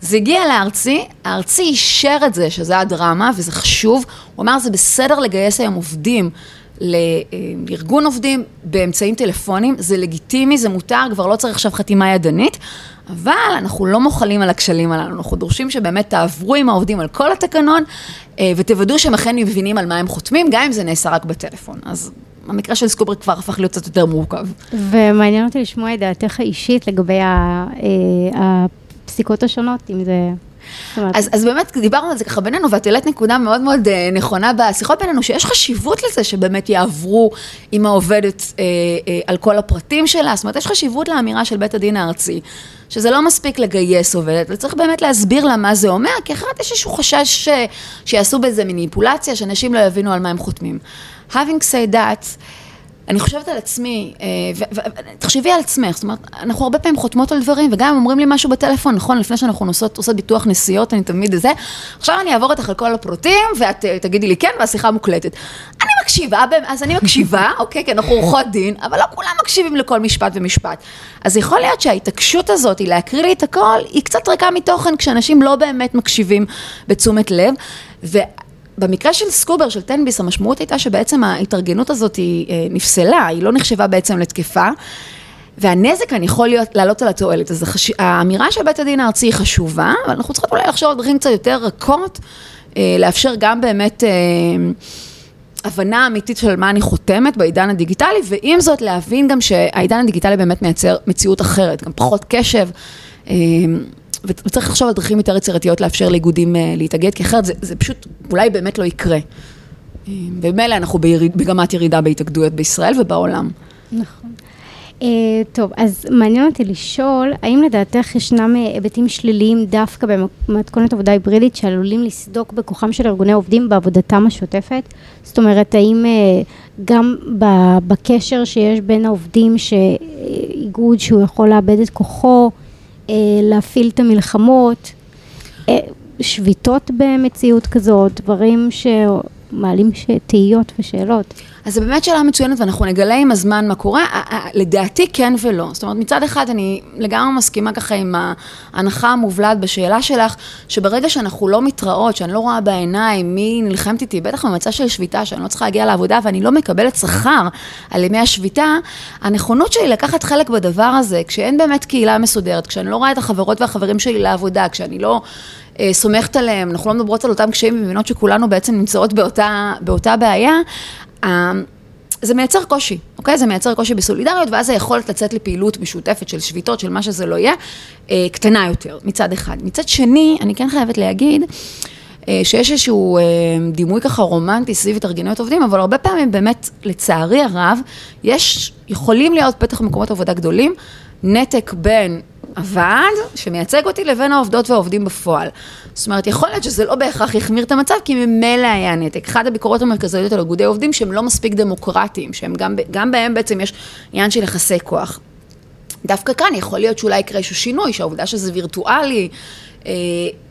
זה הגיע לארצי, הארצי אישר את זה, שזה הדרמה, וזה חשוב. הוא אמר, זה בסדר לגייס היום עובדים לארגון עובדים באמצעים טלפונים, זה לגיטימי, זה מותר, כבר לא צריך עכשיו חתימה ידנית, אבל אנחנו לא מוחלים על הכשלים הללו, אנחנו דורשים שבאמת תעברו עם העובדים על כל התקנון, אה, ותוודאו שהם אכן מבינים על מה הם חותמים, גם אם זה נעשה רק בטלפון. אז המקרה של סקובר כבר הפך להיות קצת יותר מורכב. ומעניין אותי לשמוע את דעתך האישית לגבי אה, הפסיקות השונות, אם זה... אז, אז באמת דיברנו על זה ככה בינינו, ואת העלית נקודה מאוד מאוד אה, נכונה בשיחות בינינו, שיש חשיבות לזה שבאמת יעברו עם העובדת אה, אה, על כל הפרטים שלה, זאת אומרת, יש חשיבות לאמירה של בית הדין הארצי, שזה לא מספיק לגייס עובדת, וצריך באמת להסביר לה מה זה אומר, כי אחרת יש איזשהו חשש ש, שיעשו בזה מניפולציה, שאנשים לא יבינו על מה הם חותמים. Having said that, אני חושבת על עצמי, אה, ותחשבי על עצמך, זאת אומרת, אנחנו הרבה פעמים חותמות על דברים, וגם אם אומרים לי משהו בטלפון, נכון, לפני שאנחנו נוסעות, עושות ביטוח נסיעות, אני תמיד זה, עכשיו אני אעבור איתך על כל הפרטים, ואת אה, תגידי לי כן, והשיחה מוקלטת. אני מקשיבה, אז אני מקשיבה, אוקיי, כי אנחנו עורכות דין, אבל לא כולם מקשיבים לכל משפט ומשפט. אז יכול להיות שההתעקשות הזאת, היא להקריא לי את הכל, היא קצת ריקה מתוכן, כשאנשים לא באמת מקשיבים בתשומת לב. במקרה של סקובר, של תנביס, המשמעות הייתה שבעצם ההתארגנות הזאת היא אה, נפסלה, היא לא נחשבה בעצם לתקפה. והנזק כאן יכול להיות, לעלות על התועלת. אז החש... האמירה של בית הדין הארצי היא חשובה, אבל אנחנו צריכות אולי לחשוב על דרכים קצת יותר רכות אה, לאפשר גם באמת אה, הבנה אמיתית של מה אני חותמת בעידן הדיגיטלי, ועם זאת להבין גם שהעידן הדיגיטלי באמת מייצר מציאות אחרת, גם פחות קשב. אה, וצריך לחשוב על דרכים יותר יצירתיות לאפשר לאיגודים להתאגד, כי אחרת זה, זה פשוט אולי באמת לא יקרה. ומילא אנחנו במגמת ירידה בהתאגדויות בישראל ובעולם. נכון. Uh, טוב, אז מעניין אותי לשאול, האם לדעתך ישנם אה, היבטים שליליים דווקא במתכונת עבודה היברידית שעלולים לסדוק בכוחם של ארגוני עובדים בעבודתם השוטפת? זאת אומרת, האם uh, גם בקשר שיש בין העובדים, שאיגוד שהוא יכול לאבד את כוחו, להפעיל את המלחמות, uh, שביתות במציאות כזאת, דברים ש... מעלים תהיות ושאלות. אז זו באמת שאלה מצוינת, ואנחנו נגלה עם הזמן מה קורה. לדעתי כן ולא. זאת אומרת, מצד אחד אני לגמרי מסכימה ככה עם ההנחה המובלעת בשאלה שלך, שברגע שאנחנו לא מתראות, שאני לא רואה בעיניים מי נלחמת איתי, בטח במצע של שביתה, שאני לא צריכה להגיע לעבודה ואני לא מקבלת שכר על ימי השביתה, הנכונות שלי לקחת חלק בדבר הזה, כשאין באמת קהילה מסודרת, כשאני לא רואה את החברות והחברים שלי לעבודה, כשאני לא... אה, סומכת עליהם, אנחנו לא מדברות על אותם קשיים ומבינות שכולנו בעצם נמצאות באותה, באותה בעיה, זה מייצר קושי, אוקיי? זה מייצר קושי בסולידריות, ואז היכולת לצאת לפעילות משותפת של שביתות, של מה שזה לא יהיה, אה, קטנה יותר, מצד אחד. מצד שני, אני כן חייבת להגיד, שיש איזשהו דימוי ככה רומנטי סביב התארגנויות עובדים, אבל הרבה פעמים באמת, לצערי הרב, יש, יכולים להיות, בטח במקומות עבודה גדולים, נתק בין הוועד שמייצג אותי לבין העובדות והעובדים בפועל. זאת אומרת, יכול להיות שזה לא בהכרח יחמיר את המצב, כי ממילא היה נתק. אחת הביקורות המרכזיות על איגודי עובדים שהם לא מספיק דמוקרטיים, שהם גם, גם בהם בעצם יש עניין של יחסי כוח. דווקא כאן יכול להיות שאולי יקרה איזשהו שינוי, שהעובדה שזה וירטואלי,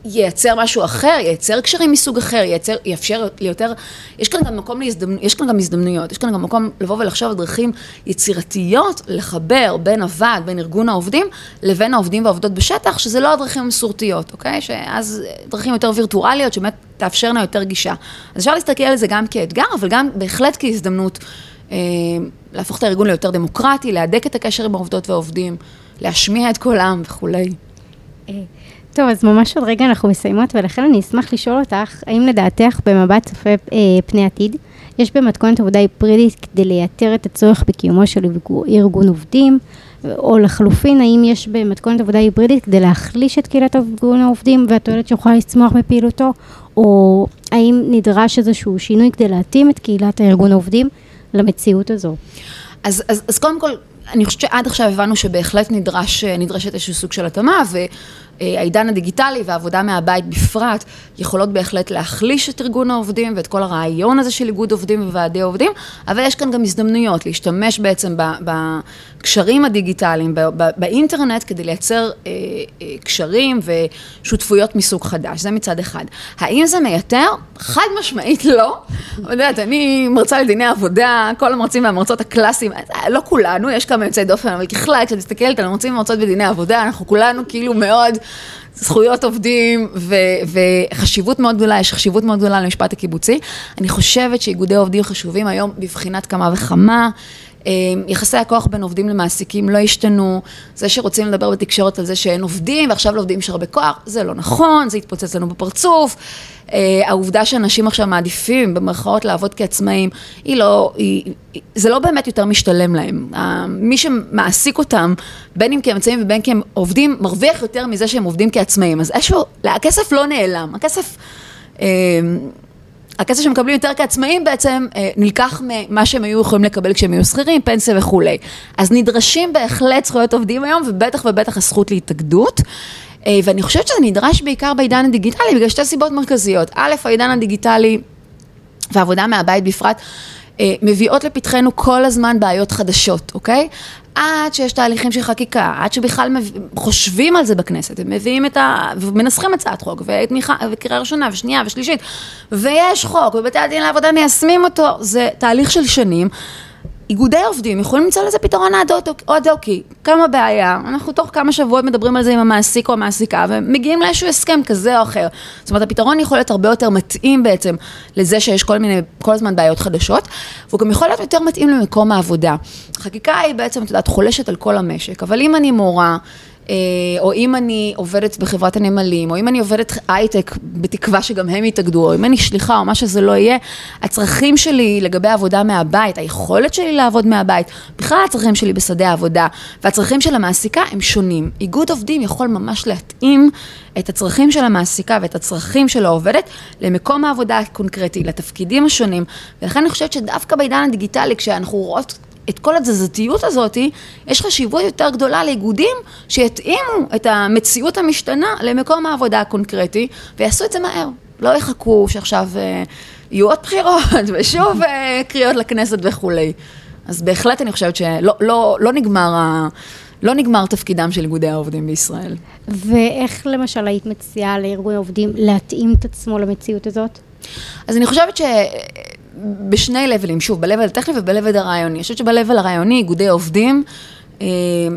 ייצר משהו אחר, ייצר קשרים מסוג אחר, ייצר, יאפשר ליותר, יש כאן גם מקום להזדמנויות, יש כאן גם הזדמנויות, יש כאן גם מקום לבוא ולחשוב על דרכים יצירתיות לחבר בין הוועד, בין ארגון העובדים, לבין העובדים והעובדות בשטח, שזה לא הדרכים המסורתיות, אוקיי? שאז דרכים יותר וירטואליות, שבאמת תאפשרנה יותר גישה. אז אפשר להסתכל על זה גם כאתגר, אבל גם בהחלט כהזדמנות אה, להפוך את הארגון ליותר דמוקרטי, להדק את הקשר עם העובדות והעובדים, להשמיע את קולם וכולי. אה, טוב, אז ממש עוד רגע אנחנו מסיימות, ולכן אני אשמח לשאול אותך, האם לדעתך במבט צופה אה, פני עתיד, יש במתכונת עבודה היפרידית כדי לייתר את הצורך בקיומו של ארגון עובדים, או לחלופין, האם יש במתכונת עבודה היברידית כדי להחליש את קהילת ארגון העובדים והתועלת שיכולה לצמוח מפעילותו, או האם נדרש איזשהו שינוי כדי להתאים את קהילת הארגון העובדים למציאות הזו? אז, אז, אז קודם כל, אני חושבת שעד עכשיו הבנו שבהחלט נדרש, נדרשת איזשהו סוג של התאמה, ו... אה, העידן הדיגיטלי והעבודה מהבית בפרט יכולות בהחלט להחליש את ארגון העובדים ואת כל הרעיון הזה של איגוד עובדים וועדי עובדים, אבל יש כאן גם הזדמנויות להשתמש בעצם בקשרים הדיגיטליים, באינטרנט, כדי לייצר אה, אה, קשרים ושותפויות מסוג חדש, זה מצד אחד. האם זה מייתר? חד משמעית לא. את יודעת, אני מרצה לדיני עבודה, כל המרצים והמרצות הקלאסיים, לא כולנו, יש כמה יוצאי דופן, אבל ככלל, כשאת מסתכלת על המרצים ומרצות בדיני עבודה, אנחנו כולנו כאילו מאוד... זכויות עובדים ו, וחשיבות מאוד גדולה, יש חשיבות מאוד גדולה למשפט הקיבוצי. אני חושבת שאיגודי עובדים חשובים היום בבחינת כמה וכמה. אה, יחסי הכוח בין עובדים למעסיקים לא השתנו, זה שרוצים לדבר בתקשורת על זה שאין עובדים ועכשיו לעובדים יש הרבה כוח, זה לא נכון, זה יתפוצץ לנו בפרצוף. אה, העובדה שאנשים עכשיו מעדיפים במרכאות לעבוד כעצמאים, היא לא, היא, זה לא באמת יותר משתלם להם. מי שמעסיק אותם, בין אם כעצמאים ובין כי הם עובדים, מרוויח יותר מזה שהם עובדים כעצמאים. אז איזשהו, הכסף לא נעלם, הכסף... הכסף שמקבלים יותר כעצמאים בעצם אה, נלקח ממה שהם היו יכולים לקבל כשהם היו שכירים, פנסיה וכולי. אז נדרשים בהחלט זכויות עובדים היום, ובטח ובטח הזכות להתאגדות. אה, ואני חושבת שזה נדרש בעיקר בעידן הדיגיטלי, בגלל שתי סיבות מרכזיות. א', העידן הדיגיטלי ועבודה מהבית בפרט, מביאות לפתחנו כל הזמן בעיות חדשות, אוקיי? עד שיש תהליכים של חקיקה, עד שבכלל חושבים על זה בכנסת, הם מביאים את ה... ומנסחים הצעת חוק, ותמיכה, וקריאה ראשונה, ושנייה, ושלישית, ויש חוק, ובתי הדין לעבודה מיישמים אותו, זה תהליך של שנים. איגודי עובדים יכולים למצוא לזה פתרון אד-הוקי. כמה בעיה, אנחנו תוך כמה שבועות מדברים על זה עם המעסיק או המעסיקה, ומגיעים לאיזשהו הסכם כזה או אחר. זאת אומרת, הפתרון יכול להיות הרבה יותר מתאים בעצם לזה שיש כל מיני, כל הזמן בעיות חדשות, והוא גם יכול להיות יותר מתאים למקום העבודה. חקיקה היא בעצם, את יודעת, חולשת על כל המשק, אבל אם אני מורה, או אם אני עובדת בחברת הנמלים, או אם אני עובדת הייטק, בתקווה שגם הם יתאגדו, או אם אני שליחה, או מה שזה לא יהיה, הצרכים שלי לגבי עבודה מהבית, היכולת שלי לעבוד מהבית, בכלל הצרכים שלי בשדה העבודה, והצרכים של המעסיקה הם שונים. איגוד עובדים יכול ממש להתאים את הצרכים של המעסיקה ואת הצרכים של העובדת למקום העבודה הקונקרטי, לתפקידים השונים, ולכן אני חושבת שדווקא בעידן הדיגיטלי, כשאנחנו רואות את כל התזזתיות הזאת, יש חשיבות יותר גדולה לאיגודים שיתאימו את המציאות המשתנה למקום העבודה הקונקרטי, ויעשו את זה מהר. לא יחכו שעכשיו אה, יהיו עוד בחירות, ושוב אה, קריאות לכנסת וכולי. אז בהחלט אני חושבת שלא לא, לא נגמר ה... לא נגמר תפקידם של איגודי העובדים בישראל. ואיך למשל היית מציעה לארגון העובדים להתאים את עצמו למציאות הזאת? אז אני חושבת שבשני לבלים, שוב, ב-level הטכני וב-level הרעיוני. אני חושבת ב-level הרעיוני, איגודי עובדים, אה,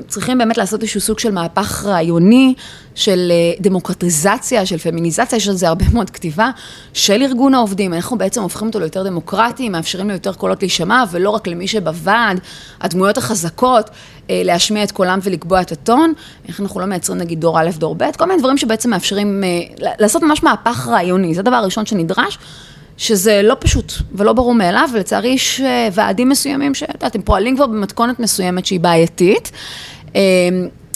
צריכים באמת לעשות איזשהו סוג של מהפך רעיוני, של אה, דמוקרטיזציה, של פמיניזציה, יש על זה הרבה מאוד כתיבה, של ארגון העובדים. אנחנו בעצם הופכים אותו ליותר דמוקרטי, מאפשרים לו יותר קולות להישמע, ולא רק למי שבוועד, הדמויות החזקות, אה, להשמיע את קולם ולקבוע את הטון. איך אנחנו לא מייצרים נגיד דור א', דור ב', כל מיני דברים שבעצם מאפשרים לעשות ממש מהפך רעיוני, זה הדבר הראשון שנדרש. שזה לא פשוט ולא ברור מאליו, ולצערי יש אה, ועדים מסוימים שאת יודעת, הם פועלים כבר במתכונת מסוימת שהיא בעייתית.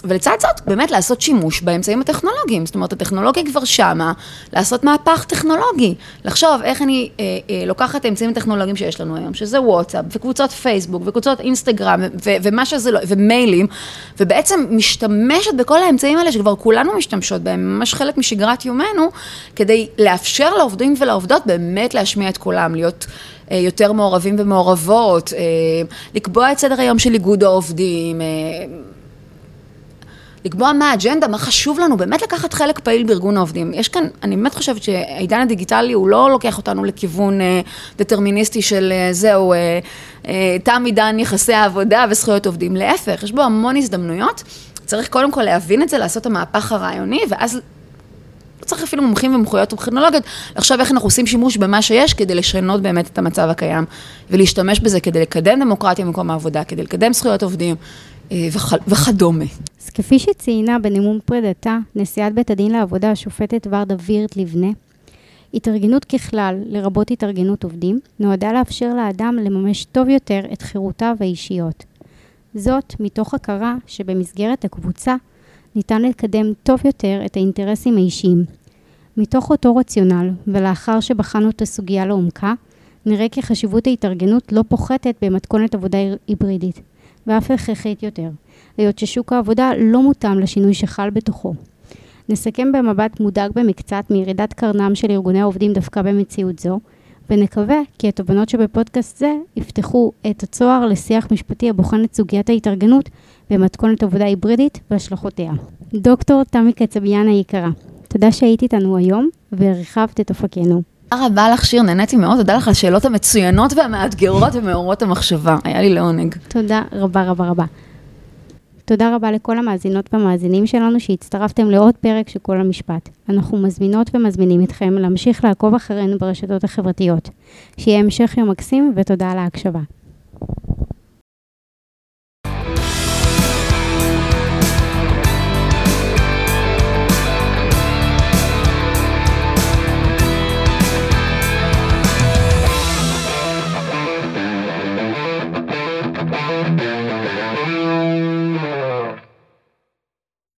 ולצד זאת, באמת לעשות שימוש באמצעים הטכנולוגיים. זאת אומרת, הטכנולוגיה כבר שמה, לעשות מהפך טכנולוגי. לחשוב איך אני אה, אה, לוקחת את האמצעים הטכנולוגיים שיש לנו היום, שזה וואטסאפ, וקבוצות פייסבוק, וקבוצות אינסטגרם, ו- ומה שזה לא, ומיילים, ובעצם משתמשת בכל האמצעים האלה שכבר כולנו משתמשות בהם, ממש חלק משגרת יומנו, כדי לאפשר לעובדים ולעובדות באמת להשמיע את קולם, להיות... אה, יותר מעורבים ומעורבות, אה, לקבוע את סדר היום של איגוד העובדים, אה, לקבוע מה האג'נדה, מה חשוב לנו, באמת לקחת חלק פעיל בארגון העובדים. יש כאן, אני באמת חושבת שהעידן הדיגיטלי הוא לא לוקח אותנו לכיוון אה, דטרמיניסטי של אה, זהו, אה, אה, תם עידן יחסי העבודה וזכויות עובדים. להפך, יש בו המון הזדמנויות. צריך קודם כל להבין את זה, לעשות את המהפך הרעיוני, ואז לא צריך אפילו מומחים ומומחויות וטכנולוגיות, לחשוב איך אנחנו עושים שימוש במה שיש כדי לשנות באמת את המצב הקיים, ולהשתמש בזה כדי לקדם דמוקרטיה במקום העבודה, כדי לקדם זכויות עובדים וכ... וכדומה. אז כפי שציינה בנאום פרידתה, נשיאת בית הדין לעבודה, השופטת ורדה וירט לבנה, התארגנות ככלל, לרבות התארגנות עובדים, נועדה לאפשר לאדם לממש טוב יותר את חירותיו האישיות. זאת מתוך הכרה שבמסגרת הקבוצה ניתן לקדם טוב יותר את האינטרסים האישיים. מתוך אותו רציונל, ולאחר שבחנו את הסוגיה לעומקה, נראה כי חשיבות ההתארגנות לא פוחתת במתכונת עבודה היברידית, ואף הכרחית יותר. היות ששוק העבודה לא מותאם לשינוי שחל בתוכו. נסכם במבט מודאג במקצת מירידת קרנם של ארגוני העובדים דווקא במציאות זו, ונקווה כי התובנות שבפודקאסט זה יפתחו את הצוהר לשיח משפטי הבוחן את סוגיית ההתארגנות במתכונת עבודה היברידית והשלכותיה. דוקטור תמי קצביאן היקרה, תודה שהיית איתנו היום והרחבת את אופקינו. תודה רבה לך, שיר, נהניתי מאוד, תודה לך על השאלות המצוינות והמאתגרות ומעוררות המחשבה, היה לי לעונג. תודה רבה רבה רבה. תודה רבה לכל המאזינות והמאזינים שלנו שהצטרפתם לעוד פרק של כל המשפט. אנחנו מזמינות ומזמינים אתכם להמשיך לעקוב אחרינו ברשתות החברתיות. שיהיה המשך יום מקסים ותודה על ההקשבה.